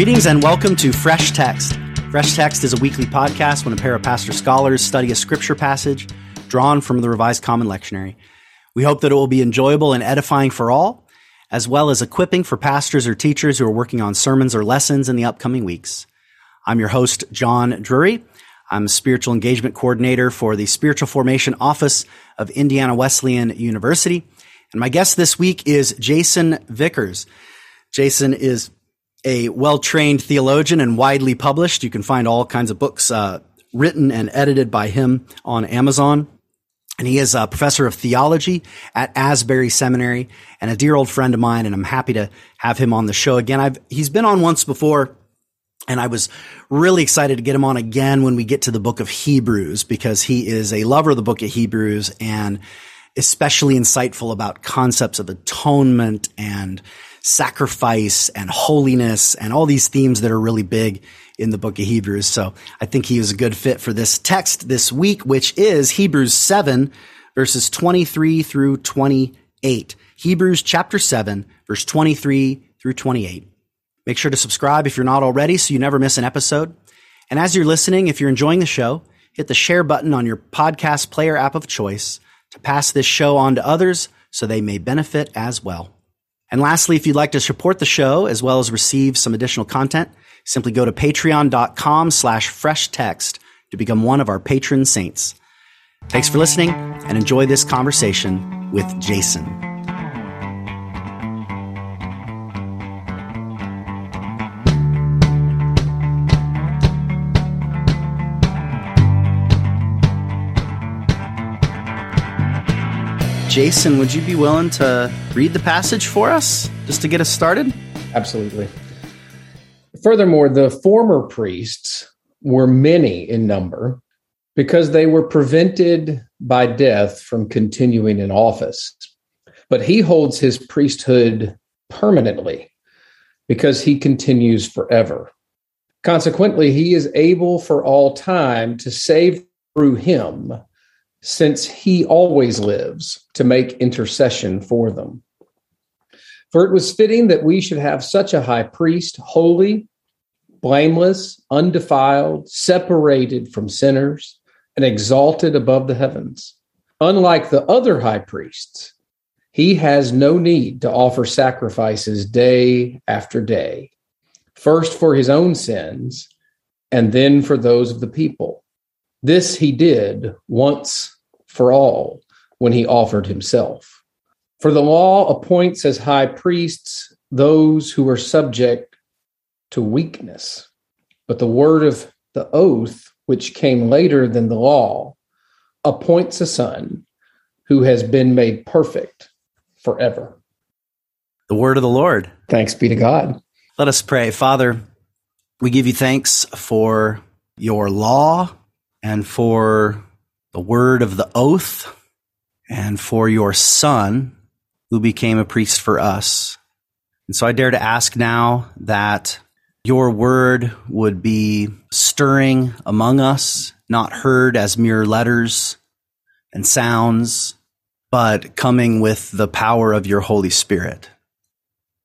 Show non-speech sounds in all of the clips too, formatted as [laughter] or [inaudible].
Greetings and welcome to Fresh Text. Fresh Text is a weekly podcast when a pair of pastor scholars study a scripture passage drawn from the Revised Common Lectionary. We hope that it will be enjoyable and edifying for all, as well as equipping for pastors or teachers who are working on sermons or lessons in the upcoming weeks. I'm your host, John Drury. I'm a spiritual engagement coordinator for the Spiritual Formation Office of Indiana Wesleyan University. And my guest this week is Jason Vickers. Jason is a well-trained theologian and widely published. You can find all kinds of books uh, written and edited by him on Amazon. And he is a professor of theology at Asbury Seminary and a dear old friend of mine. And I'm happy to have him on the show again. I've, he's been on once before and I was really excited to get him on again when we get to the book of Hebrews because he is a lover of the book of Hebrews and especially insightful about concepts of atonement and sacrifice and holiness and all these themes that are really big in the book of Hebrews. So I think he is a good fit for this text this week, which is Hebrews 7 verses 23 through 28. Hebrews chapter 7 verse 23 through 28. Make sure to subscribe if you're not already so you never miss an episode. And as you're listening, if you're enjoying the show, hit the share button on your podcast player app of choice to pass this show on to others so they may benefit as well. And lastly, if you'd like to support the show as well as receive some additional content, Simply go to patreon.com slash fresh text to become one of our patron saints. Thanks for listening and enjoy this conversation with Jason. Jason, would you be willing to read the passage for us just to get us started? Absolutely. Furthermore, the former priests were many in number because they were prevented by death from continuing in office. But he holds his priesthood permanently because he continues forever. Consequently, he is able for all time to save through him, since he always lives to make intercession for them. For it was fitting that we should have such a high priest, holy, blameless, undefiled, separated from sinners, and exalted above the heavens. Unlike the other high priests, he has no need to offer sacrifices day after day, first for his own sins, and then for those of the people. This he did once for all when he offered himself. For the law appoints as high priests those who are subject to weakness. But the word of the oath, which came later than the law, appoints a son who has been made perfect forever. The word of the Lord. Thanks be to God. Let us pray. Father, we give you thanks for your law and for the word of the oath and for your son who became a priest for us. And so I dare to ask now that your word would be stirring among us, not heard as mere letters and sounds, but coming with the power of your Holy Spirit.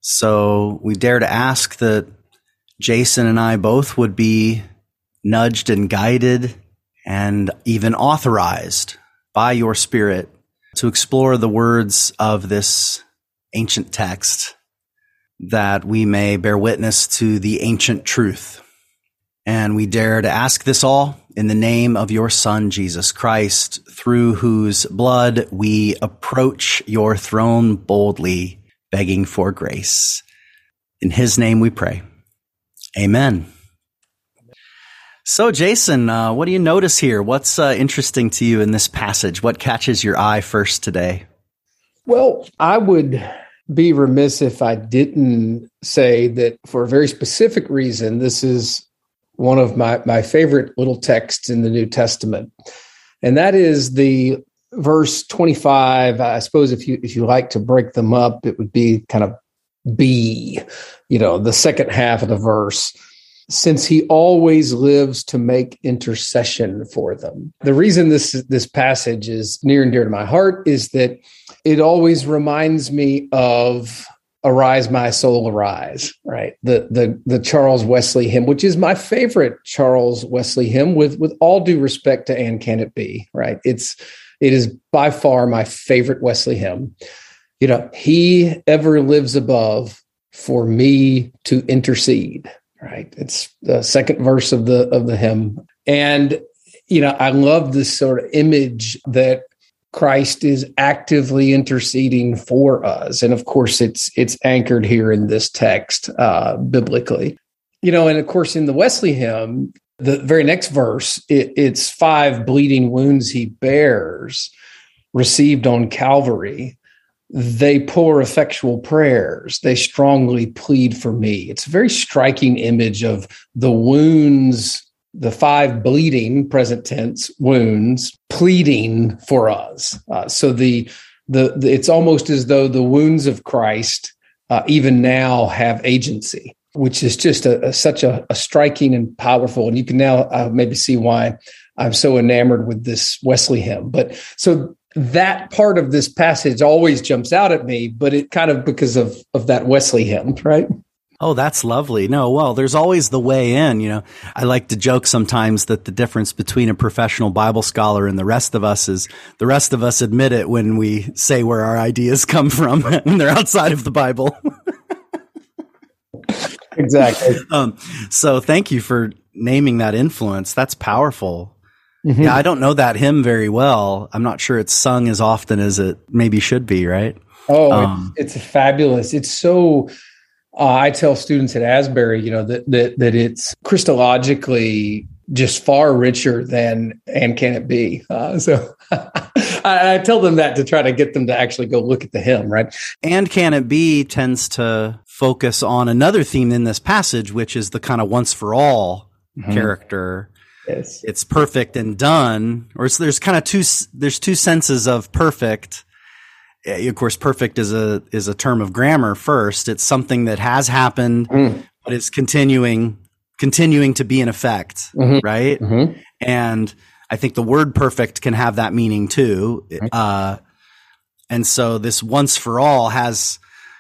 So we dare to ask that Jason and I both would be nudged and guided and even authorized by your Spirit to explore the words of this ancient text that we may bear witness to the ancient truth. And we dare to ask this all in the name of your Son, Jesus Christ, through whose blood we approach your throne boldly, begging for grace. In his name we pray. Amen. So, Jason, uh, what do you notice here? What's uh, interesting to you in this passage? What catches your eye first today? Well, I would be remiss if I didn't say that for a very specific reason, this is one of my, my favorite little texts in the New Testament. And that is the verse 25. I suppose if you if you like to break them up, it would be kind of B, you know, the second half of the verse since he always lives to make intercession for them. The reason this this passage is near and dear to my heart is that it always reminds me of arise my soul arise right? The the the charles wesley hymn which is my favorite charles wesley hymn with with all due respect to and can it be right? It's it is by far my favorite wesley hymn. You know he ever lives above for me to intercede right it's the second verse of the of the hymn and you know i love this sort of image that Christ is actively interceding for us, and of course, it's it's anchored here in this text uh, biblically. You know, and of course, in the Wesley hymn, the very next verse, it, it's five bleeding wounds he bears, received on Calvary. They pour effectual prayers. They strongly plead for me. It's a very striking image of the wounds the five bleeding present tense wounds pleading for us. Uh, so the, the, the it's almost as though the wounds of Christ uh, even now have agency, which is just a, a such a, a, striking and powerful. And you can now uh, maybe see why I'm so enamored with this Wesley hymn. But so that part of this passage always jumps out at me, but it kind of because of of that Wesley hymn, right? Oh, that's lovely. No, well, there's always the way in. You know, I like to joke sometimes that the difference between a professional Bible scholar and the rest of us is the rest of us admit it when we say where our ideas come from [laughs] when they're outside of the Bible. exactly. [laughs] Um, so thank you for naming that influence. That's powerful. Mm-hmm. Yeah, I don't know that hymn very well. I'm not sure it's sung as often as it maybe should be, right? Oh, um, it's, it's fabulous. It's so uh, I tell students at Asbury, you know, that that that it's Christologically just far richer than and can it be? Uh, so [laughs] I, I, tell them that to try to get them to actually go look at the hymn, right? And can it be tends to focus on another theme in this passage, which is the kind of once for all mm-hmm. character. Yes. It's perfect and done, or there's kind of two there's two senses of perfect of course, perfect is a is a term of grammar. First, it's something that has happened, mm. but it's continuing continuing to be in effect, mm-hmm. right? Mm-hmm. And I think the word perfect can have that meaning too. Uh, and so this once for all has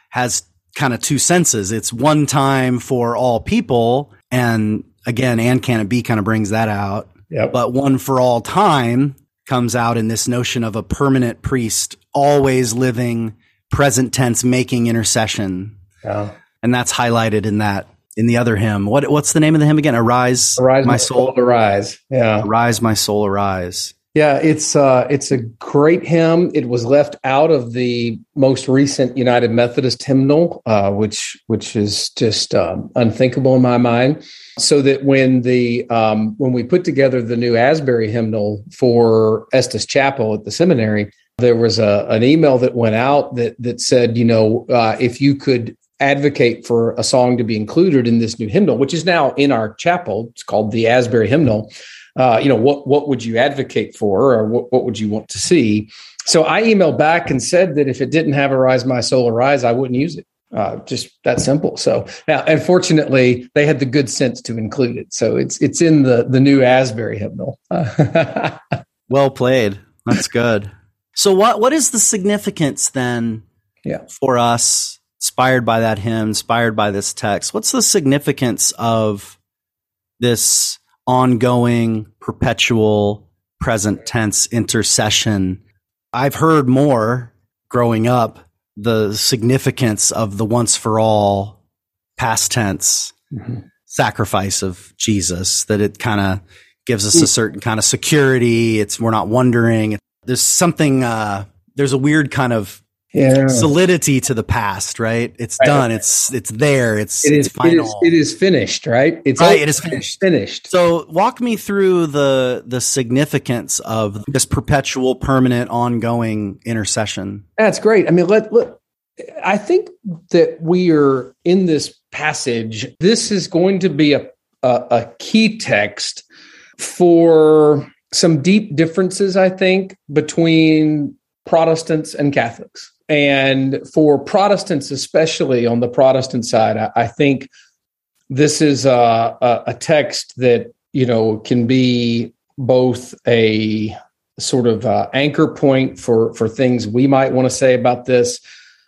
has kind of two senses. It's one time for all people, and again, and can it be kind of brings that out. Yep. But one for all time comes out in this notion of a permanent priest always living present tense making intercession. Yeah. And that's highlighted in that in the other hymn. What what's the name of the hymn again? Arise, arise my, my soul. soul. arise. Yeah. Arise my soul arise. Yeah, it's uh it's a great hymn. It was left out of the most recent United Methodist hymnal, uh, which which is just um, unthinkable in my mind. So that when the um, when we put together the new Asbury hymnal for Estes Chapel at the seminary, there was a, an email that went out that that said, you know, uh, if you could advocate for a song to be included in this new hymnal, which is now in our chapel, it's called the Asbury Hymnal. Uh, you know, what what would you advocate for, or what, what would you want to see? So I emailed back and said that if it didn't have "Arise, My Soul, Arise," I wouldn't use it. Uh, just that simple. So now, unfortunately, they had the good sense to include it. So it's it's in the the new Asbury hymnal. [laughs] well played. That's good. So what what is the significance then yeah. for us inspired by that hymn, inspired by this text? What's the significance of this ongoing, perpetual, present tense intercession? I've heard more growing up the significance of the once for all past tense mm-hmm. sacrifice of Jesus that it kind of gives us a certain kind of security. It's we're not wondering there's something uh, there's a weird kind of yeah. solidity to the past, right? It's right. done. It's it's there. It's it is, it's final. It is, it is finished, right? It's right. It is finished. Finished. So walk me through the the significance of this perpetual, permanent, ongoing intercession. That's great. I mean, let, let I think that we are in this passage. This is going to be a, a, a key text for some deep differences, I think, between Protestants and Catholics. And for Protestants, especially on the Protestant side, I, I think this is a, a, a text that you know can be both a sort of uh, anchor point for for things we might want to say about this,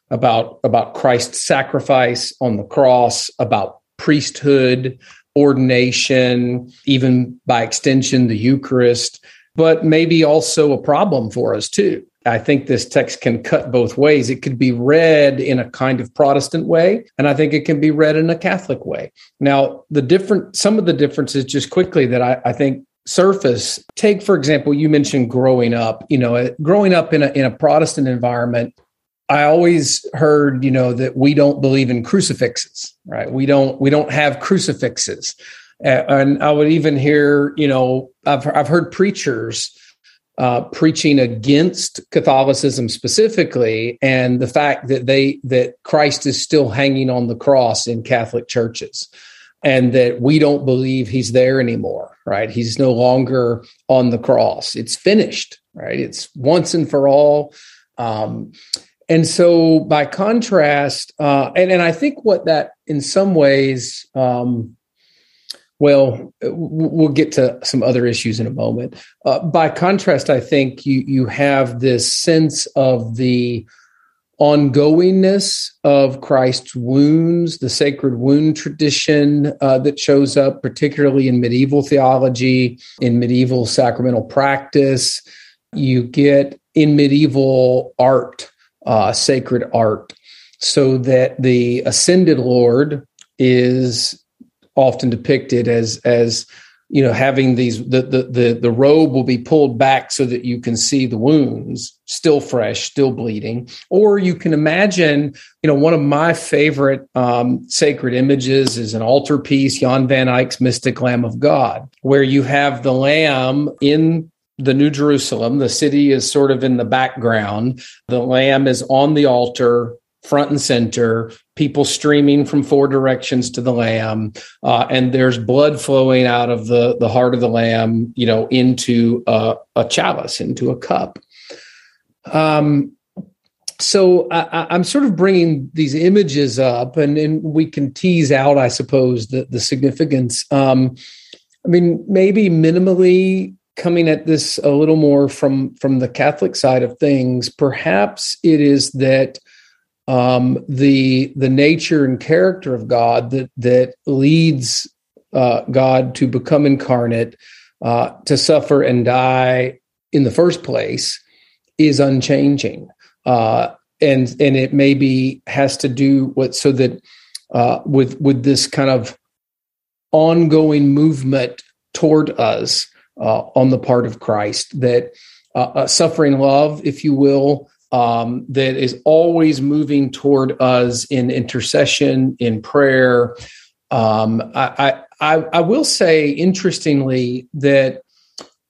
about about Christ's sacrifice on the cross, about priesthood, ordination, even by extension the Eucharist, but maybe also a problem for us too. I think this text can cut both ways. It could be read in a kind of Protestant way, and I think it can be read in a Catholic way. Now, the different, some of the differences, just quickly, that I, I think surface. Take, for example, you mentioned growing up. You know, growing up in a in a Protestant environment, I always heard, you know, that we don't believe in crucifixes, right? We don't we don't have crucifixes, and I would even hear, you know, I've I've heard preachers uh, preaching against Catholicism specifically, and the fact that they that Christ is still hanging on the cross in Catholic churches, and that we don't believe he's there anymore. Right? He's no longer on the cross. It's finished. Right? It's once and for all. Um, and so, by contrast, uh, and and I think what that in some ways. Um, well, we'll get to some other issues in a moment. Uh, by contrast, I think you you have this sense of the ongoingness of Christ's wounds, the sacred wound tradition uh, that shows up, particularly in medieval theology, in medieval sacramental practice. You get in medieval art, uh, sacred art, so that the ascended Lord is often depicted as as you know having these the, the the the robe will be pulled back so that you can see the wounds still fresh still bleeding or you can imagine you know one of my favorite um, sacred images is an altarpiece jan van eyck's mystic lamb of god where you have the lamb in the New Jerusalem. The city is sort of in the background. The lamb is on the altar front and center, people streaming from four directions to the lamb, uh, and there's blood flowing out of the, the heart of the lamb, you know, into a, a chalice, into a cup. Um, so I, am sort of bringing these images up, and, and we can tease out, I suppose, the, the significance. Um, I mean, maybe minimally coming at this a little more from from the Catholic side of things. Perhaps it is that um, the the nature and character of God that that leads uh, God to become incarnate, uh, to suffer and die in the first place, is unchanging, uh, and and it maybe has to do with so that uh, with with this kind of ongoing movement toward us uh, on the part of Christ that uh, suffering love, if you will um, that is always moving toward us in intercession, in prayer. Um, I, I, I will say, interestingly, that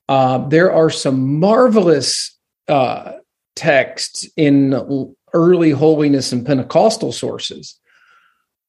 uh, there are some marvelous uh, texts in early holiness and Pentecostal sources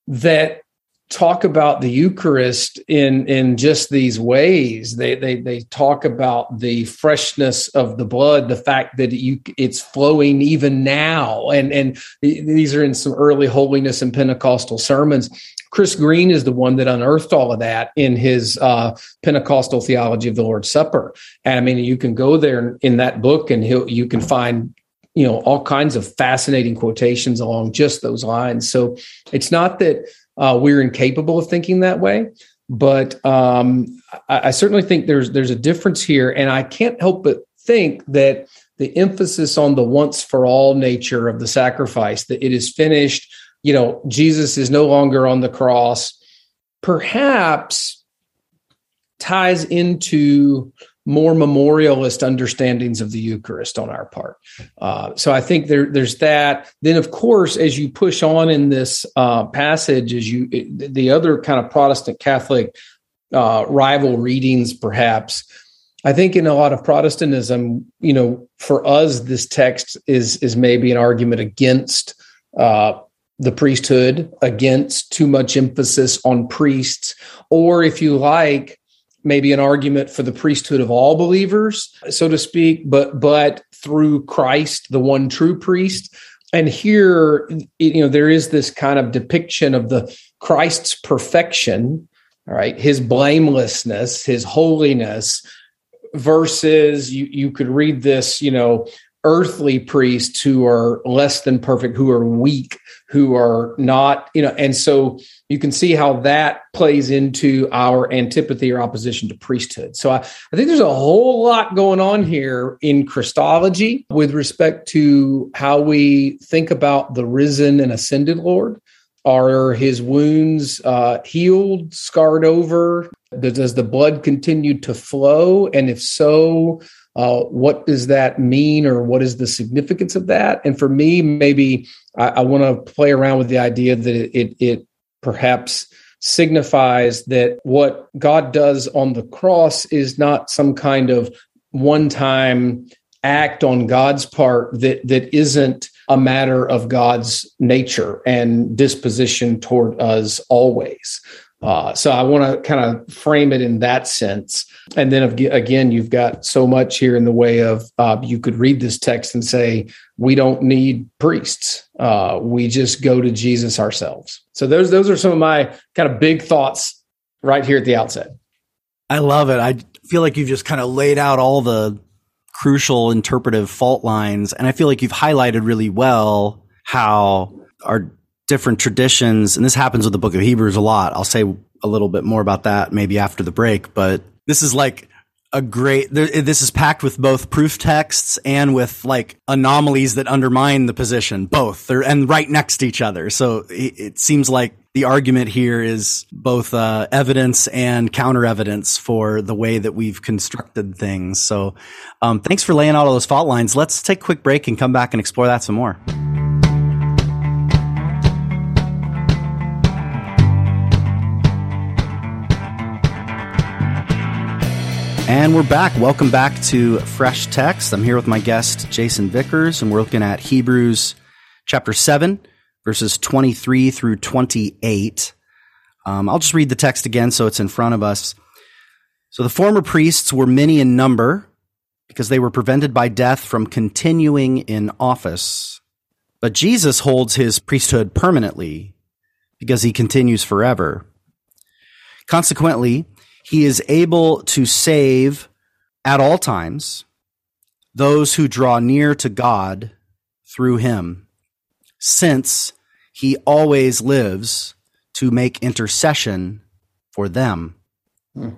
that talk about the Eucharist in in just these ways. They they they talk about the freshness of the blood, the fact that you it's flowing even now, and and these are in some early holiness and Pentecostal sermons. Chris Green is the one that unearthed all of that in his uh, Pentecostal theology of the Lord's Supper. And I mean, you can go there in that book, and you can find you know all kinds of fascinating quotations along just those lines. So it's not that uh, we're incapable of thinking that way. But um, I, I certainly think there's there's a difference here, and I can't help but think that the emphasis on the once for all nature of the sacrifice, that it is finished, you know, Jesus is no longer on the cross, perhaps ties into more memorialist understandings of the Eucharist on our part. Uh, so I think there, there's that. Then, of course, as you push on in this uh, passage, as you the other kind of Protestant Catholic uh, rival readings, perhaps. I think in a lot of Protestantism, you know, for us, this text is is maybe an argument against uh, the priesthood, against too much emphasis on priests, or if you like, maybe an argument for the priesthood of all believers, so to speak, but but through Christ, the one true priest. And here, you know, there is this kind of depiction of the Christ's perfection, all right, his blamelessness, his holiness, versus you you could read this, you know, earthly priests who are less than perfect, who are weak, who are not, you know, and so you can see how that plays into our antipathy or opposition to priesthood. So I, I think there's a whole lot going on here in Christology with respect to how we think about the risen and ascended Lord. Are his wounds uh, healed, scarred over? Does the blood continue to flow? And if so, uh, what does that mean or what is the significance of that? And for me, maybe I, I want to play around with the idea that it, it, it perhaps signifies that what God does on the cross is not some kind of one time act on God's part that that isn't a matter of God's nature and disposition toward us always. Uh, so I want to kind of frame it in that sense. And then again, you've got so much here in the way of uh, you could read this text and say, we don't need priests. Uh, we just go to Jesus ourselves. So those those are some of my kind of big thoughts right here at the outset. I love it. I feel like you've just kind of laid out all the crucial interpretive fault lines, and I feel like you've highlighted really well how our different traditions, and this happens with the book of Hebrews a lot. I'll say a little bit more about that maybe after the break, but this is like a great, this is packed with both proof texts and with like anomalies that undermine the position, both. They're, and right next to each other. So it, seems like the argument here is both uh, evidence and counter evidence for the way that we've constructed things. So um, thanks for laying out all those fault lines. Let's take a quick break and come back and explore that some more. And we're back. Welcome back to Fresh Text. I'm here with my guest, Jason Vickers, and we're looking at Hebrews chapter 7, verses 23 through 28. Um, I'll just read the text again so it's in front of us. So the former priests were many in number because they were prevented by death from continuing in office. But Jesus holds his priesthood permanently because he continues forever. Consequently, he is able to save at all times those who draw near to God through him, since he always lives to make intercession for them. Hmm.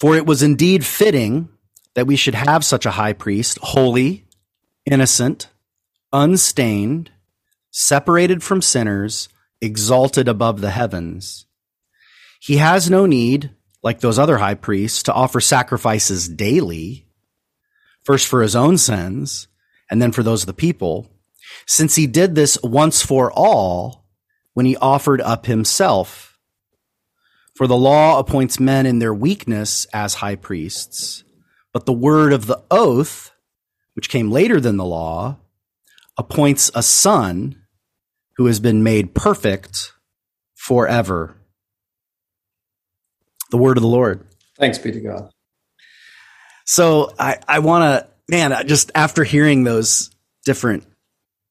For it was indeed fitting that we should have such a high priest, holy, innocent, unstained, separated from sinners, exalted above the heavens he has no need, like those other high priests, to offer sacrifices daily, first for his own sins, and then for those of the people, since he did this once for all when he offered up himself. For the law appoints men in their weakness as high priests, but the word of the oath, which came later than the law, appoints a son who has been made perfect forever the word of the Lord. Thanks be to God. So I, I want to, man, just after hearing those different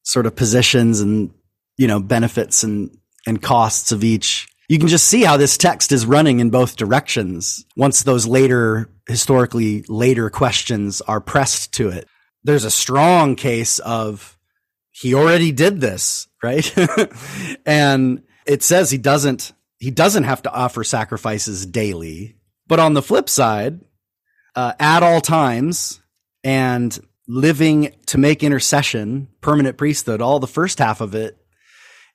sort of positions and, you know, benefits and, and costs of each, you can just see how this text is running in both directions once those later, historically later questions are pressed to it. There's a strong case of he already did this, right? [laughs] and it says he doesn't he doesn't have to offer sacrifices daily. But on the flip side, uh, at all times and living to make intercession, permanent priesthood, all the first half of it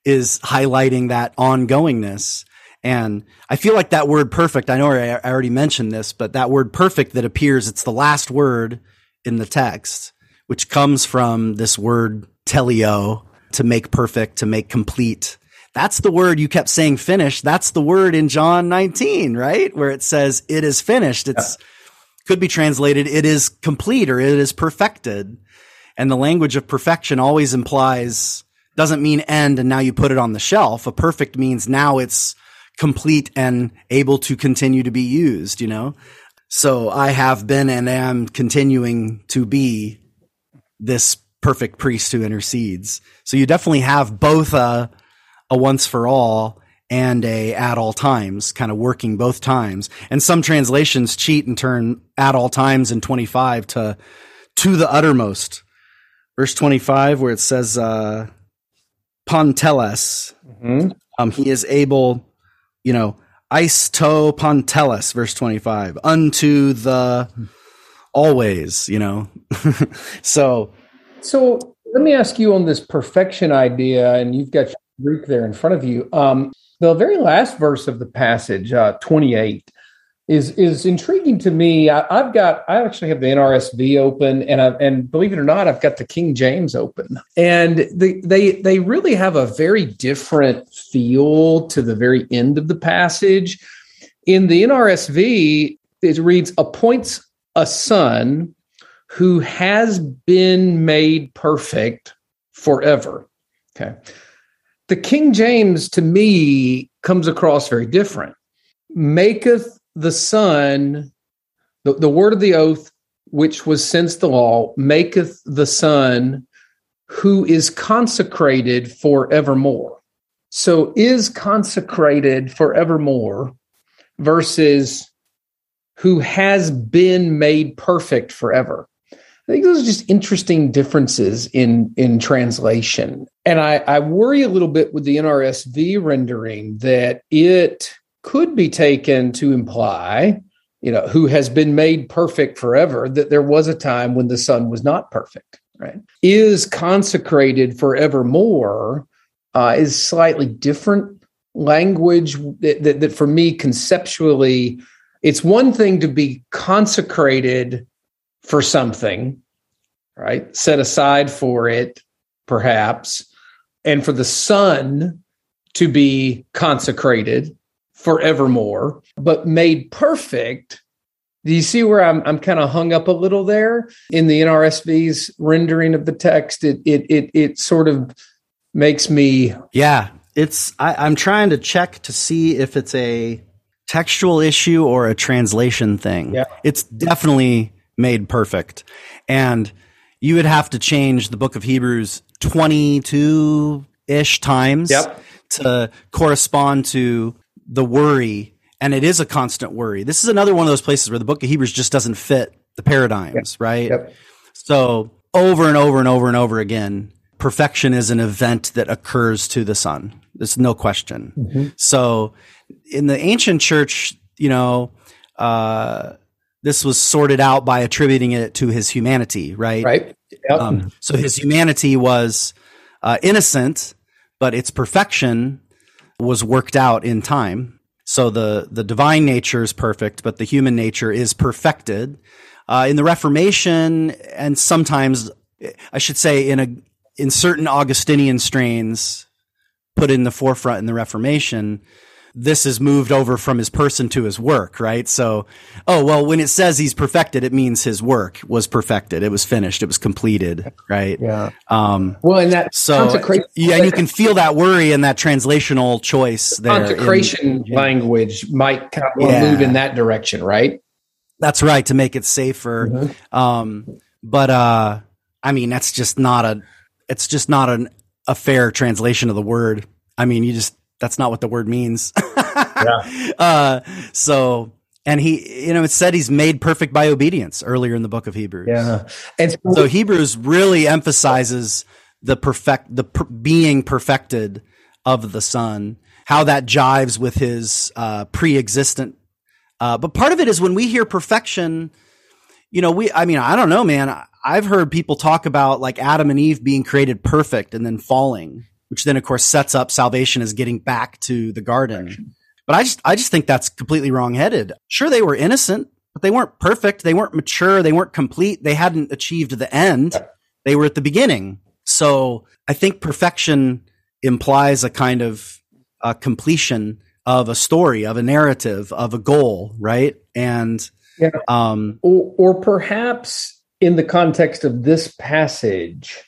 is highlighting that ongoingness. And I feel like that word perfect, I know I already mentioned this, but that word perfect that appears, it's the last word in the text, which comes from this word teleo, to make perfect, to make complete. That's the word you kept saying finished. That's the word in John 19, right? Where it says it is finished. It's yeah. could be translated it is complete or it is perfected. And the language of perfection always implies doesn't mean end and now you put it on the shelf. A perfect means now it's complete and able to continue to be used, you know? So I have been and am continuing to be this perfect priest who intercedes. So you definitely have both a a once for all and a at all times, kind of working both times. And some translations cheat and turn at all times in 25 to to the uttermost. Verse 25, where it says, uh, Panteles, mm-hmm. um, he is able, you know, eis to Panteles, verse 25, unto the always, you know. [laughs] so, so let me ask you on this perfection idea, and you've got Greek there in front of you. Um, the very last verse of the passage, uh, 28, is is intriguing to me. I, have got I actually have the NRSV open, and I, and believe it or not, I've got the King James open, and they they they really have a very different feel to the very end of the passage. In the NRSV, it reads, "appoints a son who has been made perfect forever." Okay. The King James to me comes across very different. Maketh the Son, the, the word of the oath, which was since the law, maketh the Son who is consecrated forevermore. So is consecrated forevermore versus who has been made perfect forever. I think those are just interesting differences in in translation. And I, I worry a little bit with the NRSV rendering that it could be taken to imply, you know, who has been made perfect forever, that there was a time when the son was not perfect, right? Is consecrated forevermore uh, is slightly different language that, that, that for me conceptually, it's one thing to be consecrated for something, right? Set aside for it, perhaps, and for the son to be consecrated forevermore, but made perfect. Do you see where I'm I'm kind of hung up a little there in the NRSV's rendering of the text? It it it it sort of makes me Yeah. It's I, I'm trying to check to see if it's a textual issue or a translation thing. Yeah. It's definitely made perfect. And you would have to change the book of Hebrews 22 ish times yep. to correspond to the worry, and it is a constant worry. This is another one of those places where the book of Hebrews just doesn't fit the paradigms, yep. right? Yep. So over and over and over and over again, perfection is an event that occurs to the Son. There's no question. Mm-hmm. So in the ancient church, you know, uh, this was sorted out by attributing it to his humanity, right? Right. Yep. Um, so his humanity was uh, innocent, but its perfection was worked out in time. So the, the divine nature is perfect, but the human nature is perfected. Uh, in the Reformation, and sometimes I should say in a in certain Augustinian strains put in the forefront in the Reformation, this is moved over from his person to his work, right? So, oh, well, when it says he's perfected, it means his work was perfected. It was finished. It was completed, right? Yeah. Um, well, and that so, yeah, and you can feel that worry and that translational choice there. Consecration in, language might kind of yeah. move in that direction, right? That's right. To make it safer. Mm-hmm. Um, but, uh, I mean, that's just not a, it's just not an, a fair translation of the word. I mean, you just, that's not what the word means. [laughs] yeah. Uh, so, and he, you know, it said he's made perfect by obedience earlier in the book of Hebrews. Yeah. And so, so Hebrews really emphasizes the perfect, the per- being perfected of the son, how that jives with his, uh, pre-existent. Uh, but part of it is when we hear perfection, you know, we, I mean, I don't know, man. I've heard people talk about like Adam and Eve being created perfect and then falling which then of course sets up salvation as getting back to the garden. But I just, I just think that's completely wrongheaded. Sure, they were innocent, but they weren't perfect. They weren't mature. They weren't complete. They hadn't achieved the end. They were at the beginning. So I think perfection implies a kind of uh, completion of a story, of a narrative, of a goal, right? And yeah. um, or, or perhaps in the context of this passage,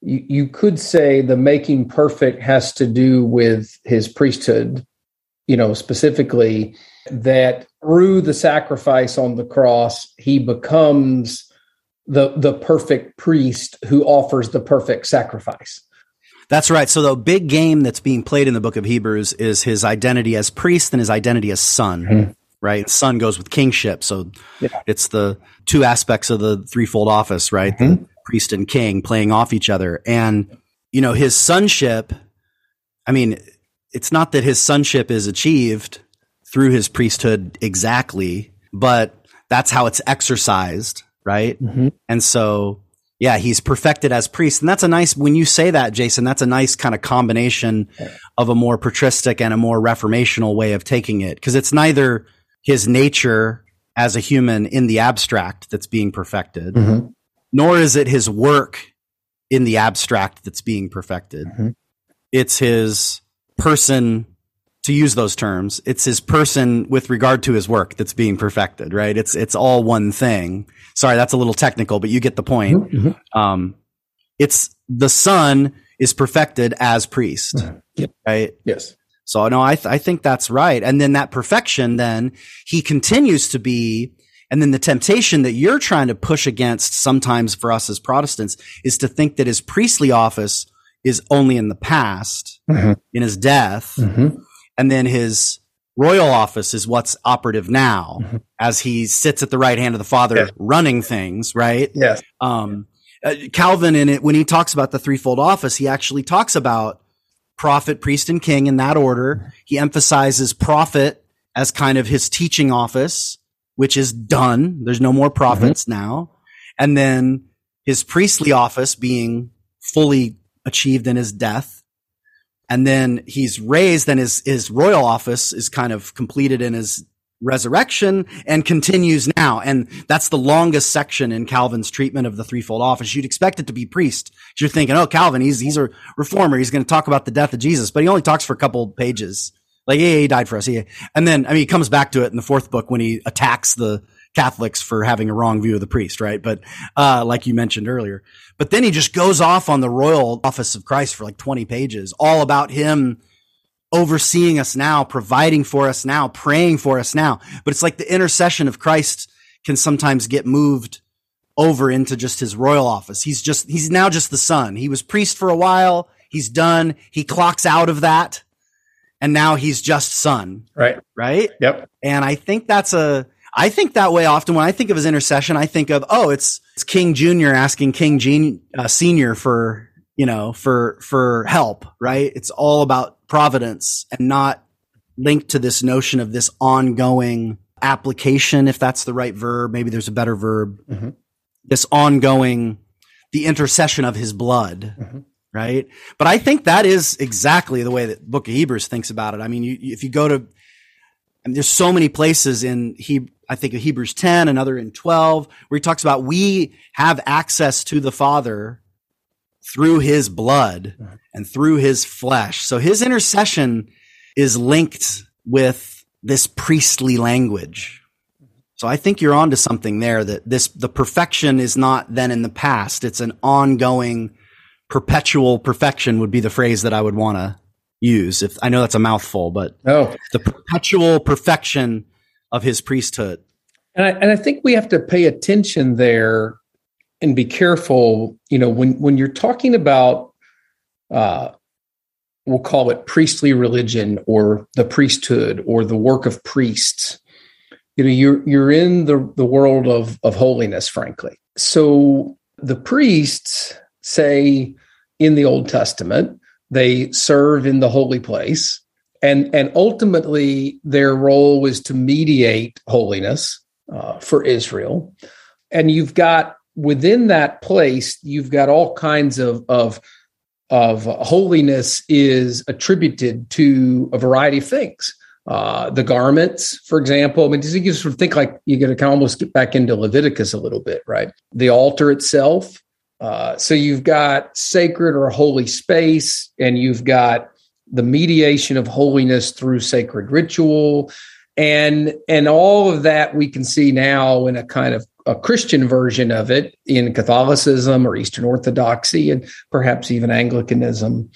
you, you could say the making perfect has to do with his priesthood, you know, specifically that through the sacrifice on the cross, he becomes the the perfect priest who offers the perfect sacrifice. That's right. So the big game that's being played in the book of Hebrews is his identity as priest and his identity as son. Mm-hmm. right? Son goes with kingship. So Yeah. it's the two aspects of the threefold office, right? The Mhm. Priest and king playing off each other. And, you know, his sonship, I mean, it's not that his sonship is achieved through his priesthood exactly, but that's how it's exercised, right? Mhm. And so, yeah, he's perfected as priest. And that's a nice, when you say that, Jason, that's a nice kind of combination of a more patristic and a more reformational way of taking it. Cause it's neither his nature as a human in the abstract that's being perfected, Mhm. Nor is it his work in the abstract that's being perfected. Mhm. It's his person, to use those terms, it's his person with regard to his work that's being perfected, right? It's, it's all one thing. Sorry, that's a little technical, but you get the point. Mhm. Um, it's the son is perfected as priest, Yep. right? Yes. So no, I, th- I think that's right. And then that perfection, then he continues to be, and then the temptation that you're trying to push against sometimes for us as Protestants is to think that his priestly office is only in the past, Mhm. in his death, Mhm. and then his royal office is what's operative now Mhm. as he sits at the right hand of the Father Yes. running things, right? Yes. um, uh, Calvin in it when he talks about the threefold office, he actually talks about prophet, priest, and king in that order. He emphasizes prophet as kind of his teaching office, which is done. There's no more prophets mm-hmm. now, and then his priestly office being fully achieved in his death. And then he's raised and his, his royal office is kind of completed in his resurrection and continues now. And that's the longest section in Calvin's treatment of the threefold office. You'd expect it to be priest. You're thinking, oh, Calvin, he's, he's a reformer. He's going to talk about the death of Jesus, but he only talks for a couple pages. Like, yeah, he died for us. Yeah. And then, I mean, he comes back to it in the fourth book when he attacks the Catholics for having a wrong view of the priest, right? But, uh, like you mentioned earlier, but then he just goes off on the royal office of Christ for like 20 pages, all about him overseeing us now, providing for us now, praying for us now. But it's like the intercession of Christ can sometimes get moved over into just his royal office. He's just, he's now just the son. He was priest for a while. He's done. He clocks out of that. And now he's just son, Right. right? Yep. And I think that's a, I think that way often when I think of his intercession, I think of, oh, it's, it's King Jr. asking King Gen, uh, Senior for, you know, for, for help, right? It's all about providence and not linked to this notion of this ongoing application, if that's the right verb. Maybe there's a better verb. Mhm. This ongoing, the intercession of his blood. Mhm. Right. But I think that is exactly the way that book of Hebrews thinks about it. I mean, you, if you go to, there's so many places in he, I think of Hebrews 10, another in 12, where he talks about we have access to the Father through his blood and through his flesh. So his intercession is linked with this priestly language. So I think you're onto something there that this, the perfection is not then in the past. It's an ongoing perpetual perfection would be the phrase that I would want to use. If I know that's a mouthful, but Oh, the perpetual perfection of his priesthood. And I, and I think we have to pay attention there and be careful. You know, when when you're talking about, uh, we'll call it priestly religion or the priesthood or the work of priests. You know, you're you're in the the world of of holiness, frankly. So the priests say in the Old Testament they serve in the holy place, and and ultimately their role is to mediate holiness uh, for Israel. And you've got within that place, you've got all kinds of of of holiness is attributed to a variety of things. Uh, the garments, for example, I mean, you can sort of think like you to almost get back into Leviticus a little bit, right? The altar itself. Uh, so you've got sacred or holy space, and you've got the mediation of holiness through sacred ritual. And and all of that we can see now in a kind of a christian version of it in catholicism or eastern orthodoxy and perhaps even anglicanism.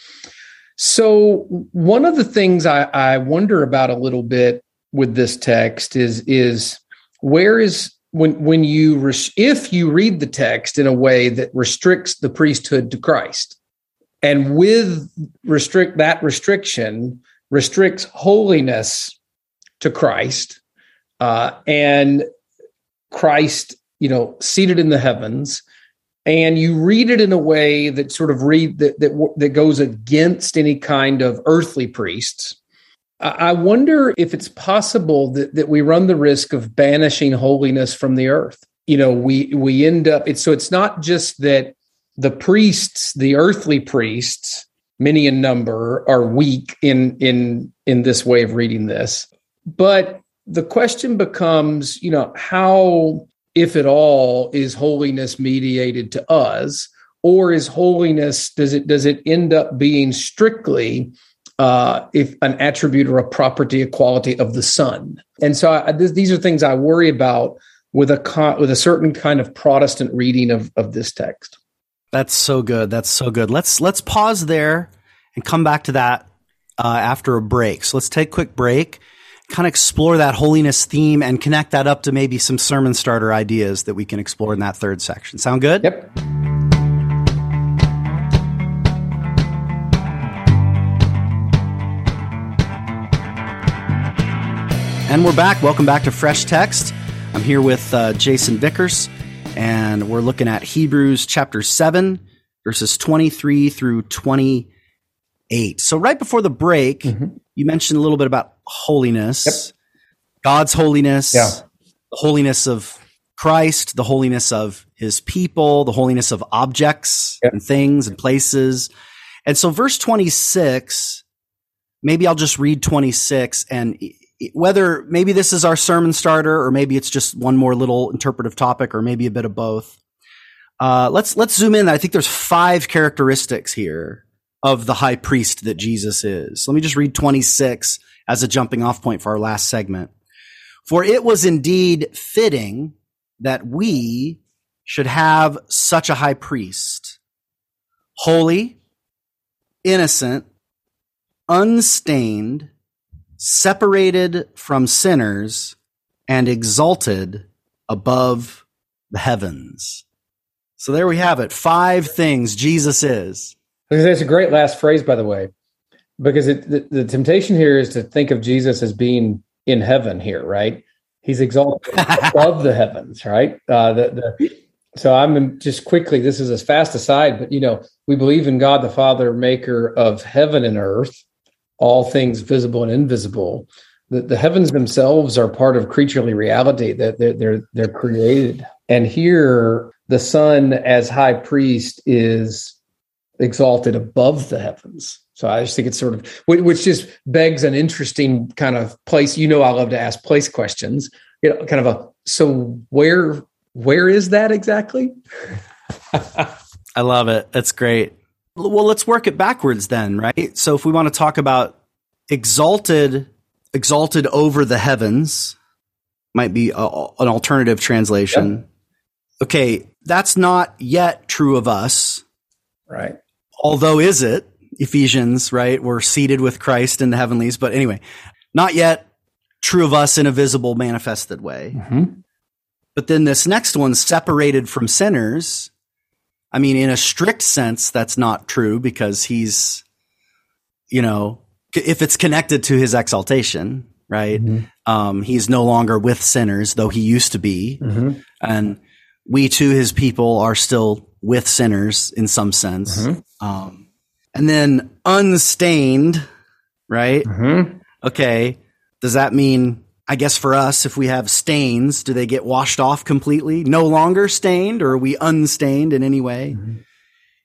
So one of the things I, I wonder about a little bit with this text is is where is when when you res- if you read the text in a way that restricts the priesthood to christ and with restrict that restriction restricts holiness to Christ, uh, and Christ, you know, seated in the heavens, and you read it in a way that sort of read that that, that goes against any kind of earthly priests. I wonder if it's possible that, that we run the risk of banishing holiness from the earth. You know, we we end up it's so it's not just that the priests, the earthly priests, many in number, are weak in in in this way of reading this. But the question becomes, you know, how, if at all, is holiness mediated to us? Or is holiness, does it does it end up being strictly uh, if an attribute or a property, a quality of the Son. And so I, this, these are things I worry about with a con- with a certain kind of Protestant reading of of this text. That's so good. That's so good. Let's let's pause there and come back to that uh, after a break. So let's take a quick break, kind of explore that holiness theme, and connect that up to maybe some sermon starter ideas that we can explore in that third section. Sound good? Yep. And we're back. Welcome back to Fresh Text. I'm here with uh, Jason Vickers, and we're looking at Hebrews chapter 7, verses 23 through 28. So, right before the break, mm-hmm. you mentioned a little bit about holiness, yep. God's holiness, yeah. the holiness of Christ, the holiness of his people, the holiness of objects yep. and things and places. And so, verse 26, maybe I'll just read 26 and whether maybe this is our sermon starter or maybe it's just one more little interpretive topic or maybe a bit of both. Uh, let's let's zoom in. I think there's five characteristics here of the high priest that Jesus is. Let me just read 26 as a jumping off point for our last segment. For it was indeed fitting that we should have such a high priest, holy, innocent, unstained, separated from sinners and exalted above the heavens. So there we have it. Five things Jesus is. That's a great last phrase, by the way, because it, the, the temptation here is to think of Jesus as being in heaven here, right? He's exalted [laughs] above the heavens, right? Uh, the, the, so I'm just quickly, this is a fast aside, but you know, we believe in God the Father, maker of heaven and earth all things visible and invisible. The, the heavens themselves are part of creaturely reality that they're, they're, they're created. And here, the Son as high priest is exalted above the heavens. So I just think it's sort of, which just begs an interesting kind of place. You know, I love to ask place questions. You know, kind of a so where where is that exactly? [laughs] I love it. That's great. Well, let's work it backwards then, right? So if we want to talk about exalted, exalted over the heavens, might be a, an alternative translation. Yep. Okay, that's not yet true of us. Right. Although is it? Ephesians, right? We're seated with Christ in the heavenlies, but anyway, not yet true of us in a visible, manifested way. Mm-hmm. But then this next one, separated from sinners, I mean, in a strict sense, that's not true because he's, you know, if it's connected to his exaltation, right? Mm-hmm. Um, he's no longer with sinners, though he used to be. Mm-hmm. And we too, his people, are still with sinners in some sense. Mm-hmm. Um, and then unstained, right? Mm-hmm. Okay. Does that mean I guess for us, if we have stains, do they get washed off completely? No longer stained, or are we unstained in any way? Mm-hmm.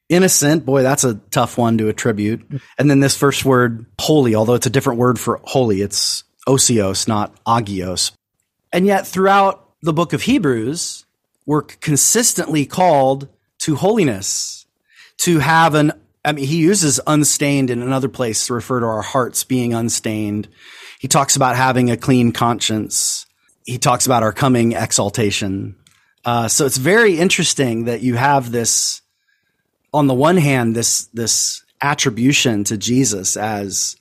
Innocent, boy, that's a tough one to attribute. And then this first word, holy, although it's a different word for holy, it's osios, not agios. And yet, throughout the book of Hebrews, we're consistently called to holiness, to have an I mean, he uses unstained in another place to refer to our hearts being unstained. He talks about having a clean conscience. He talks about our coming exaltation. Uh, so it's very interesting that you have this, on the one hand, this, this attribution to Jesus as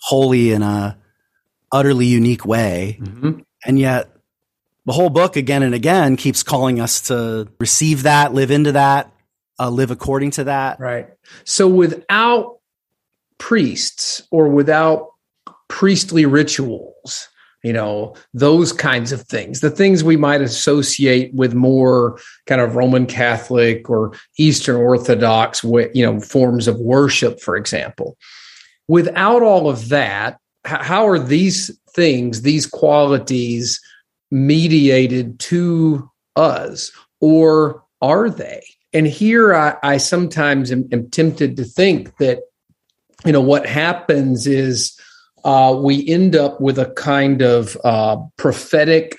holy in a utterly unique way. Mm-hmm. And yet the whole book again and again keeps calling us to receive that, live into that, uh, live according to that. Right. So without priests or without priestly rituals, you know those kinds of things. The things we might associate with more kind of roman catholic or eastern orthodox you know forms of worship for example. Without all of that how are these things these qualities mediated to us or are they? And here i, I sometimes am, am tempted to think that you know what happens is uh, we end up with a kind of uh, prophetic,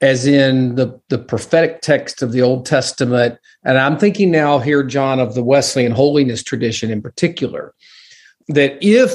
as in the, the prophetic text of the Old Testament. And I'm thinking now here, John, of the Wesleyan holiness tradition in particular, that if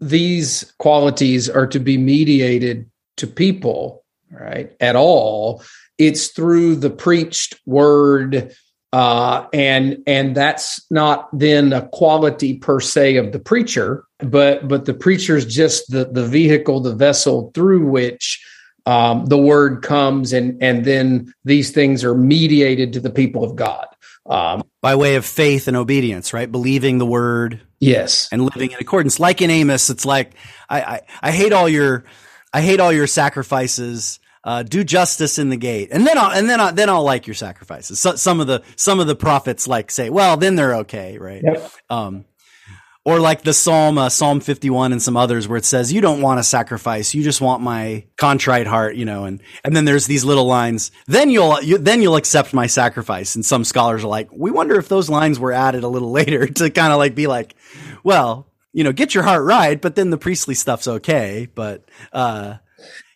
these qualities are to be mediated to people, right, at all, it's through the preached word uh, and and that's not then a quality per se of the preacher, but but the preacher is just the the vehicle, the vessel through which um, the word comes, and and then these things are mediated to the people of God um, by way of faith and obedience, right? Believing the word, yes, and living in accordance. Like in Amos, it's like I I, I hate all your I hate all your sacrifices uh, do justice in the gate, and then I'll and then I'll, then I'll like your sacrifices. So, some of the some of the prophets like say, well, then they're okay, right? Yep. Um, or like the Psalm uh, Psalm fifty one and some others where it says, you don't want a sacrifice, you just want my contrite heart, you know, and and then there's these little lines. Then you'll you, then you'll accept my sacrifice. And some scholars are like, we wonder if those lines were added a little [laughs] later to kind of like be like, well, you know, get your heart right, but then the priestly stuff's okay, but. uh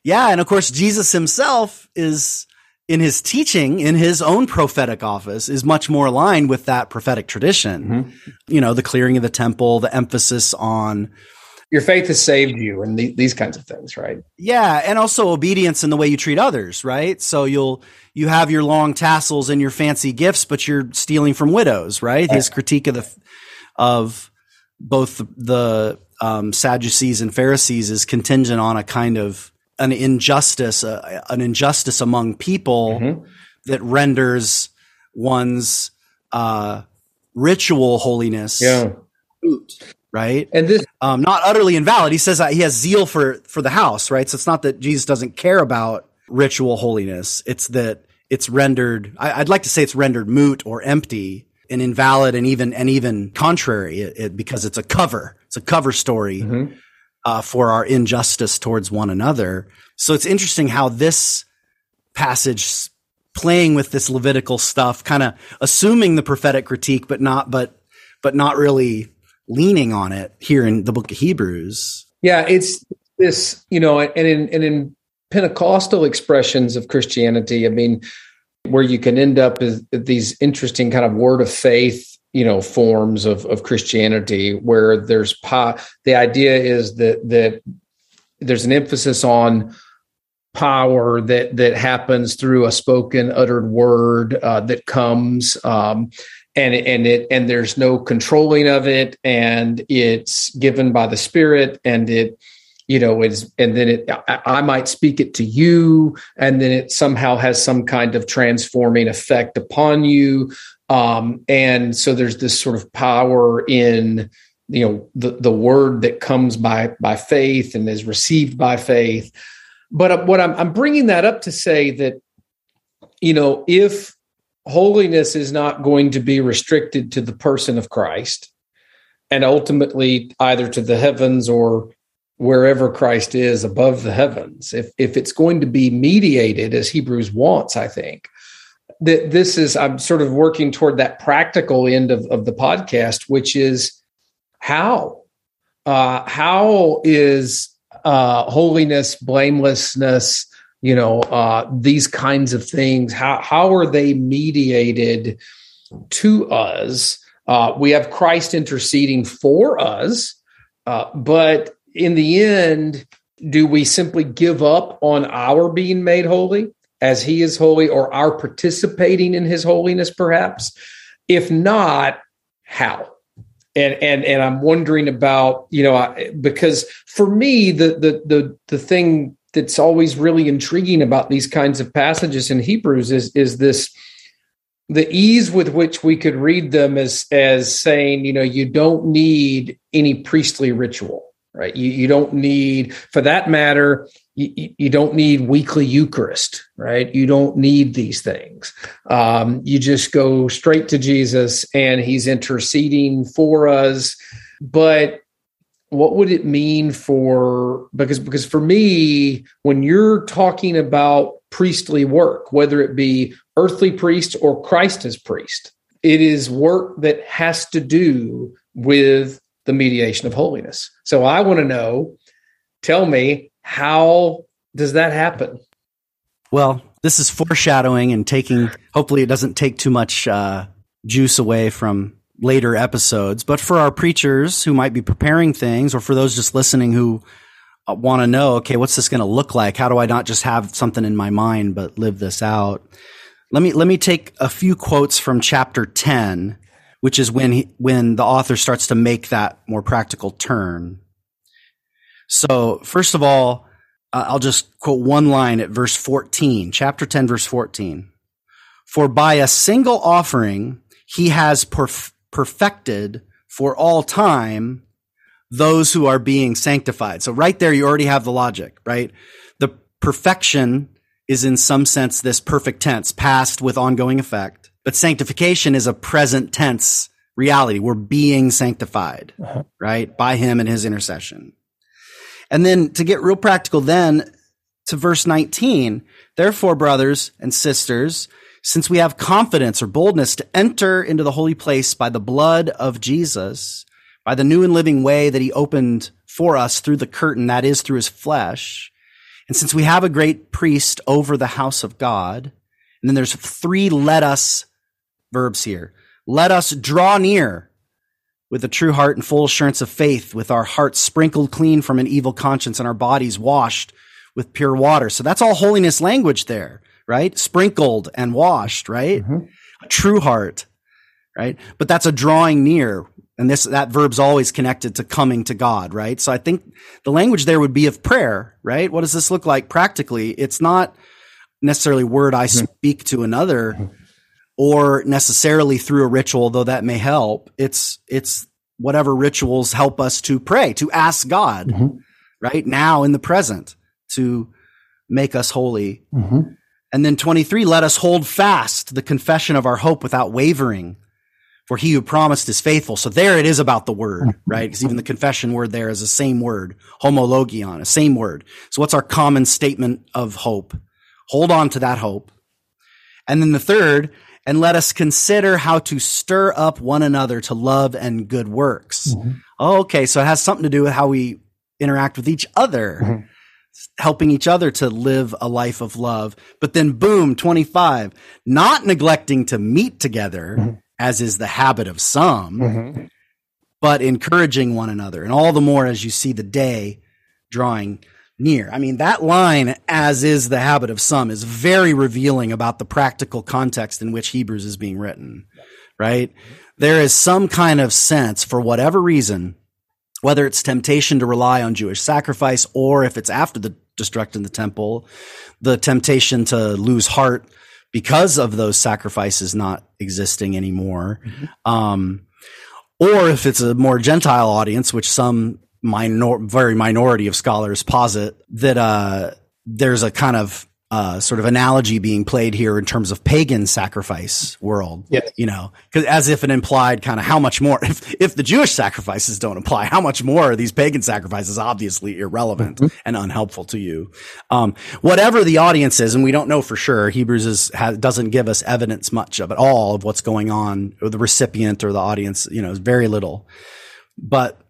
yeah. And of course, Jesus himself is in his teaching, in his own prophetic office, is much more aligned with that prophetic tradition. Mm-hmm. You know, the clearing of the temple, the emphasis on your faith has saved you and the, these kinds of things, right? Yeah. And also obedience in the way you treat others, right? So you'll, you have your long tassels and your fancy gifts, but you're stealing from widows, right? His critique of the, of both the, um, Sadducees and Pharisees is contingent on a kind of an injustice, uh, an injustice among people mm-hmm. that renders one's uh, ritual holiness yeah. right? And this um, not utterly invalid. He says that he has zeal for for the house, right? So it's not that Jesus doesn't care about ritual holiness. It's that it's rendered. I, would like to say it's rendered moot or empty and invalid and even and even contrary it, it, because it's a cover. It's a cover story. Mm-hmm uh, for our injustice towards one another. So it's interesting how this passage playing with this Levitical stuff, kind of assuming the prophetic critique, but not, but, but not really leaning on it here in the book of Hebrews. Yeah. It's this, you know, and in, and in Pentecostal expressions of Christianity, I mean, where you can end up is these interesting kind of word of faith you know forms of of Christianity where there's po- the idea is that that there's an emphasis on power that that happens through a spoken uttered word uh, that comes um, and and it and there's no controlling of it and it's given by the spirit and it you know is and then it I, I might speak it to you and then it somehow has some kind of transforming effect upon you um, and so there's this sort of power in you know the the word that comes by by faith and is received by faith. But uh, what I'm I'm bringing that up to say that you know if holiness is not going to be restricted to the person of Christ and ultimately either to the heavens or wherever Christ is above the heavens if if it's going to be mediated as Hebrews wants I think that this is i'm sort of working toward that practical end of, of the podcast which is how uh, how is uh, holiness blamelessness you know uh, these kinds of things how how are they mediated to us? Uh, we have christ interceding for us uh, but in the end do we simply give up on our being made holy as he is holy or are participating in his holiness perhaps if not how and and and i'm wondering about you know I, because for me the the the the thing that's always really intriguing about these kinds of passages in hebrews is is this the ease with which we could read them as as saying you know you don't need any priestly ritual right? You, you don't need, for that matter, you, you don't need weekly Eucharist, right? You don't need these things. Um, you just go straight to Jesus and he's interceding for us. But what would it mean for because because for me when you're talking about priestly work whether it be earthly priest or christ as priest it is work that has to do with the mediation of holiness so i want to know tell me how does that happen? Well, this is foreshadowing and taking, hopefully, it doesn't take too much uh, juice away from later episodes. But for our preachers who might be preparing things, or for those just listening who uh, want to know, okay, what's this going to look like? How do I not just have something in my mind, but live this out? Let me, let me take a few quotes from chapter 10, which is when he, when the author starts to make that more practical turn. So first of all, uh, I'll just quote one line at verse 14, chapter 10, verse 14. For by a single offering, he has perf- perfected for all time those who are being sanctified. So right there, you already have the logic, right? The perfection is in some sense this perfect tense, past with ongoing effect, but sanctification is a present tense reality. We're being sanctified, uh-huh. right? By him and his intercession. And then to get real practical, then to verse 19, therefore, brothers and sisters, since we have confidence or boldness to enter into the holy place by the blood of Jesus, by the new and living way that he opened for us through the curtain, that is through his flesh. And since we have a great priest over the house of God, and then there's three let us verbs here. Let us draw near with a true heart and full assurance of faith, with our hearts sprinkled clean from an evil conscience and our bodies washed with pure water. So that's all holiness language there, right? Sprinkled and washed, right? Mm-hmm. A true heart, right? But that's a drawing near. And this, that verb's always connected to coming to God, right? So I think the language there would be of prayer, right? What does this look like practically? It's not necessarily word I mm-hmm. speak to another. Or necessarily through a ritual, though that may help. It's, it's whatever rituals help us to pray, to ask God mm-hmm. right now in the present to make us holy. Mm-hmm. And then 23, let us hold fast the confession of our hope without wavering. For he who promised is faithful. So there it is about the word, mm-hmm. right? Because even the confession word there is the same word, homologion, a same word. So what's our common statement of hope? Hold on to that hope. And then the third, and let us consider how to stir up one another to love and good works. Mm-hmm. okay. So it has something to do with how we interact with each other, mm-hmm. helping each other to live a life of love. But then boom, 25, not neglecting to meet together mm-hmm. as is the habit of some, mm-hmm. but encouraging one another. And all the more as you see the day drawing near. I mean, that line, as is the habit of some, is very revealing about the practical context in which Hebrews is being written, right? There is some kind of sense, for whatever reason, whether it's temptation to rely on Jewish sacrifice or if it's after the destruction of the temple, the temptation to lose heart because of those sacrifices not existing anymore. Mm-hmm. Um, or if it's a more Gentile audience, which some minor, very minority of scholars posit that uh, there's a kind of uh, sort of analogy being played here in terms of pagan sacrifice world. Yes. You know, cause as if it implied kind of how much more, [laughs] if, if the Jewish sacrifices don't apply, how much more are these pagan sacrifices obviously irrelevant mm-hmm. and unhelpful to you? Um, whatever the audience is, and we don't know for sure, Hebrews is, has, doesn't give us evidence much of at all of what's going on or the recipient or the audience, you know, very little. But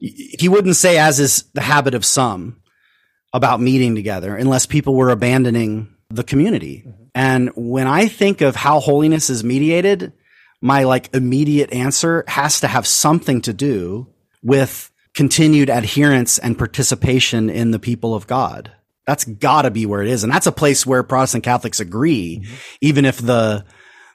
he wouldn't say, as is the habit of some, about meeting together unless people were abandoning the community. Mm-hmm. And when I think of how holiness is mediated, my like immediate answer has to have something to do with continued adherence and participation in the people of God. That's gotta be where it is. And that's a place where Protestant Catholics agree, mm-hmm. even if the,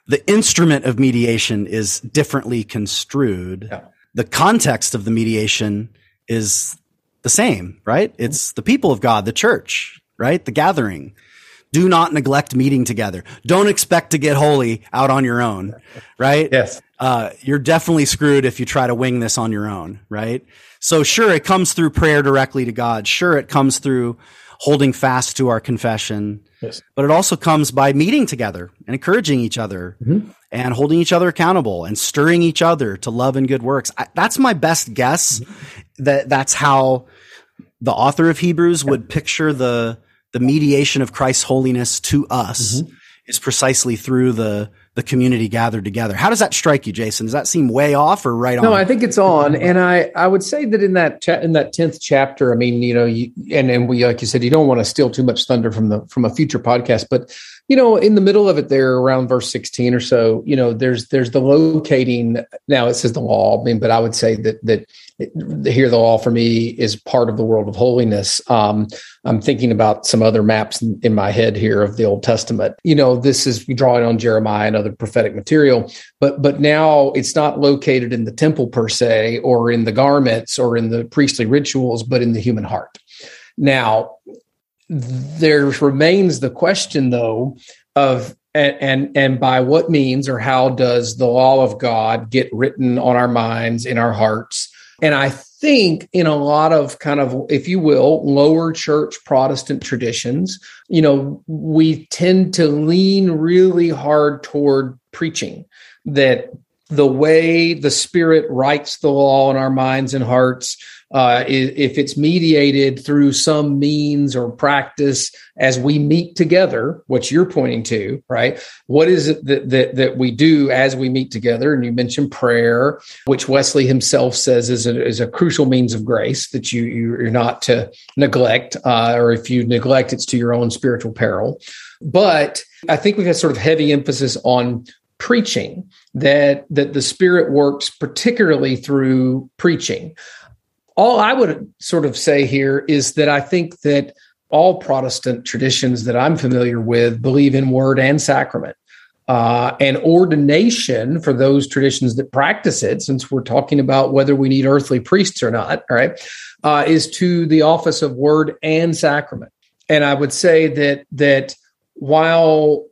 the instrument of mediation is differently construed. Yeah the context of the mediation is the same, right? It's the people of God, the church, right? The gathering. Do not neglect meeting together. Don't expect to get holy out on your own, right? Yes. Uh, you're definitely screwed if you try to wing this on your own, right? So sure, it comes through prayer directly to God. Sure, it comes through holding fast to our confession. Yes. But it also comes by meeting together and encouraging each other mm-hmm. And holding each other accountable and stirring each other to love and good works. I, that's my best guess that that's how the author of Hebrews would picture the the mediation of Christ's holiness to us mm-hmm. is precisely through the the community gathered together. How does that strike you, Jason? Does that seem way off or right on? No, I think it's on. And I, I would say that in that cha- in that tenth chapter, I mean, you know, you, and and we like you said, you don't want to steal too much thunder from the from a future podcast, but you know, in the middle of it, there around verse sixteen or so, you know, there's there's the locating. Now it says the law, I mean, but I would say that that here the law for me is part of the world of holiness. Um, i'm thinking about some other maps in, in, my head here of the old testament. You know this is drawing on jeremiah and other prophetic material but but now it's not located in the temple per se or in the garments or in the priestly rituals but in the human heart. Now there remains the question though of and, and and by what means or how does the law of god get written on our minds in our hearts? And I think in a lot of kind of, if you will, lower church Protestant traditions, you know, we tend to lean really hard toward preaching that the way the Spirit writes the law in our minds and hearts uh, if it's mediated through some means or practice as we meet together, what you're pointing to, right? What is it that, that, that we do as we meet together? And you mentioned prayer, which Wesley himself says is a, is a crucial means of grace that you, you're not to neglect, uh, or if you neglect, it's to your own spiritual peril. But I think we've had sort of heavy emphasis on preaching that that the spirit works particularly through preaching all I would sort of say here is that I think that all Protestant traditions that I'm familiar with believe in word and sacrament. Uh, and ordination for those traditions that practice it, since we're talking about whether we need earthly priests or not, right, uh, is to the office of word and sacrament. And I would say that that while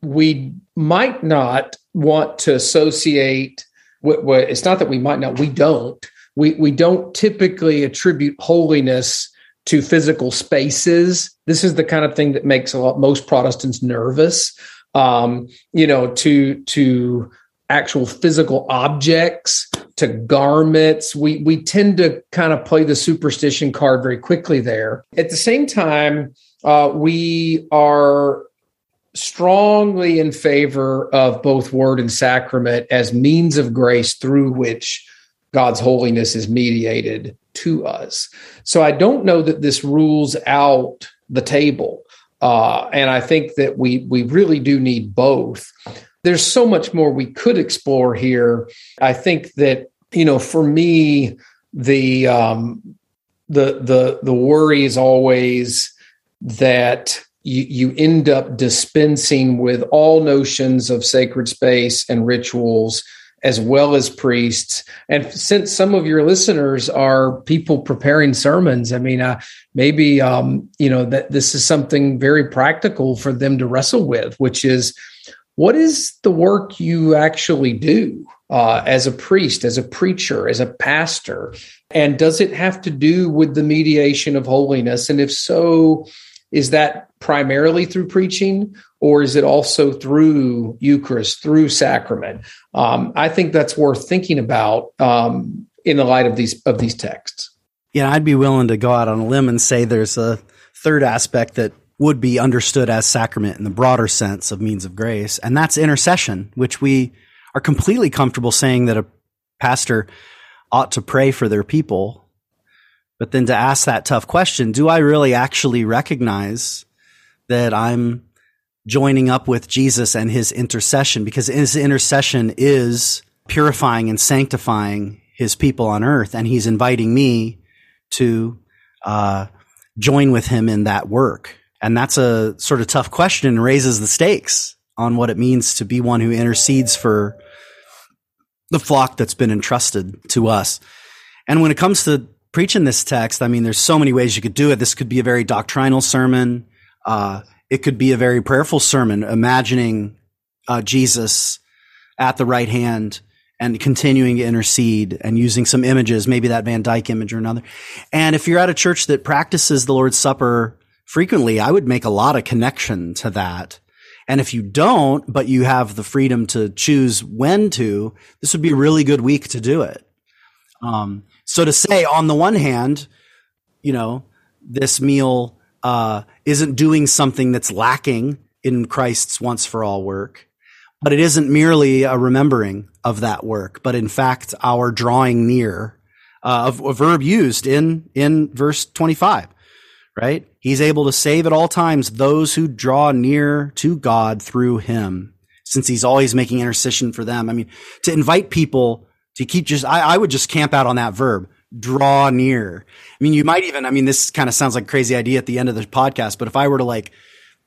we might not want to associate, it's not that we might not, we don't we we don't typically attribute holiness to physical spaces. This is the kind of thing that makes a lot most Protestants nervous. Um, you know, to to actual physical objects, to garments. We we tend to kind of play the superstition card very quickly there. At the same time, uh, we are strongly in favor of both word and sacrament as means of grace through which God's holiness is mediated to us. So I don't know that this rules out the table. Uh, and I think that we we really do need both. There's so much more we could explore here. I think that you know, for me, the um, the the the worry is always that you, you end up dispensing with all notions of sacred space and rituals as well as priests. And since some of your listeners are people preparing sermons, I mean, uh, maybe um, you know that this is something very practical for them to wrestle with, which is what is the work you actually do uh, as a priest, as a preacher, as a pastor, and does it have to do with the mediation of holiness? And if so, is that primarily through preaching or is it also through Eucharist, through sacrament? Um, I think that's worth thinking about um, in the light of these of these texts. Yeah, I'd be willing to go out on a limb and say there's a third aspect that would be understood as sacrament in the broader sense of means of grace, and that's intercession, which we are completely comfortable saying that a pastor ought to pray for their people. But then to ask that tough question, do I really actually recognize that I'm joining up with Jesus and his intercession because his intercession is purifying and sanctifying his people on earth. And he's inviting me to, uh, join with him in that work. And that's a sort of tough question and raises the stakes on what it means to be one who intercedes for the flock that's been entrusted to us. And when it comes to preaching this text, I mean, there's so many ways you could do it. This could be a very doctrinal sermon. Uh, it could be a very prayerful sermon, imagining uh, Jesus at the right hand and continuing to intercede and using some images, maybe that Van Dyke image or another. And if you're at a church that practices the Lord's Supper frequently, I would make a lot of connection to that. And if you don't, but you have the freedom to choose when to, this would be a really good week to do it. Um, so to say, on the one hand, you know, this meal uh, isn't doing something that's lacking in Christ's once for all work, but it isn't merely a remembering of that work, but in fact, our drawing near, uh, of a verb used in, in verse 25, right? He's able to save at all times those who draw near to God through him, since he's always making intercession for them. I mean, to invite people to keep just, I, I would just camp out on that verb, draw near. I mean, you might even, I mean, this kind of sounds like a crazy idea at the end of the podcast, but if I were to like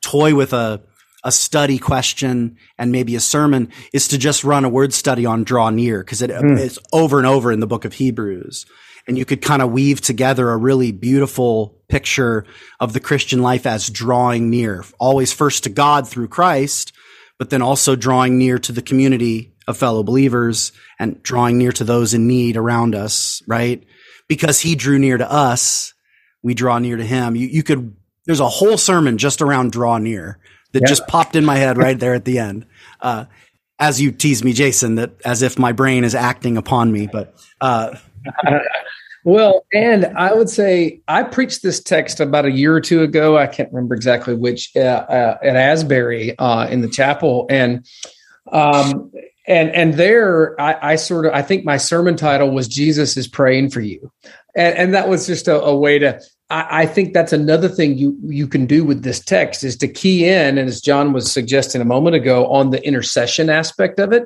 toy with a, a study question and maybe a sermon is to just run a word study on draw near because it, mm. it's over and over in the book of Hebrews. And you could kind of weave together a really beautiful picture of the Christian life as drawing near, always first to God through Christ, but then also drawing near to the community of fellow believers and drawing near to those in need around us, right? Because he drew near to us, we draw near to him. You, you could, there's a whole sermon just around draw near that yeah. just popped in my head right there at the end. Uh, as you tease me, Jason, that as if my brain is acting upon me, but, uh, [laughs] well, and I would say I preached this text about a year or two ago. I can't remember exactly which uh, uh, at Asbury uh, in the chapel, and um, and and there I, I, sort of I think my sermon title was Jesus is praying for you, and, and that was just a, a way to I, I, think that's another thing you you can do with this text is to key in, and as John was suggesting a moment ago, on the intercession aspect of it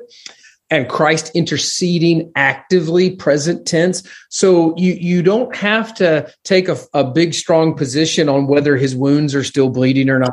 and Christ interceding actively, present tense. So you you don't have to take a, a, big strong position on whether his wounds are still bleeding or not.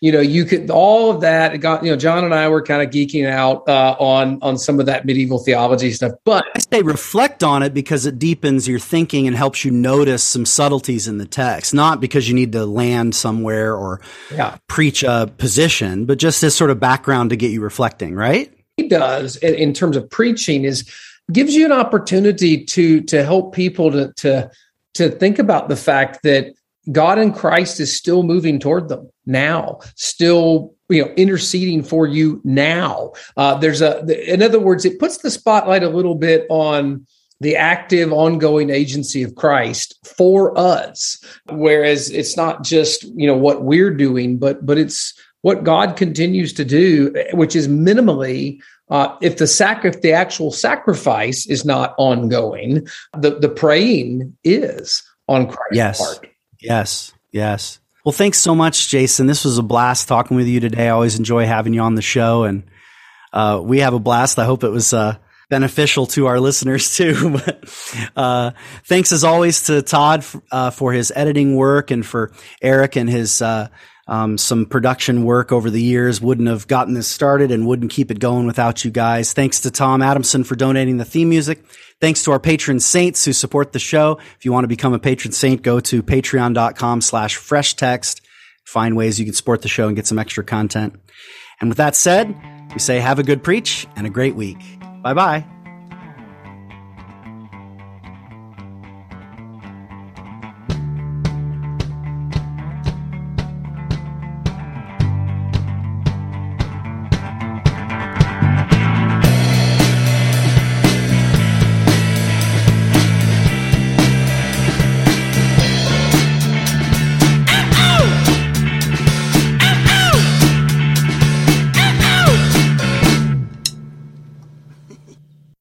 You know, you could all of that. Got you know, John and I were kind of geeking out uh, on on some of that medieval theology stuff. But I say reflect on it because it deepens your thinking and helps you notice some subtleties in the text. Not because you need to land somewhere or yeah. preach a position, but just this sort of background to get you reflecting. Right he does in, in terms of preaching is gives you an opportunity to to help people to to to think about the fact that God in Christ is still moving toward them now, still you know interceding for you now. Uh, there's a, in other words, it puts the spotlight a little bit on the active, ongoing agency of Christ for us, whereas it's not just you know what we're doing, but but it's what God continues to do, which is minimally, uh, if the sac- if the actual sacrifice is not ongoing, the the praying is on Christ's yes. part. Yes, yes. Well, thanks so much, Jason. This was a blast talking with you today. I always enjoy having you on the show, and uh, we have a blast. I hope it was uh, beneficial to our [laughs] listeners too. [laughs] but uh, thanks as always to Todd f- uh, for his editing work and for Eric and his uh, um, some production work over the years wouldn't have gotten this started and wouldn't keep it going without you guys. Thanks to Tom Adamson for donating the theme music. Thanks to our patron saints who support the show. If you want to become a patron saint, go to patreon.com slash fresh text. Find ways you can support the show and get some extra content. And with that said, we say have a good preach and a great week. Bye bye.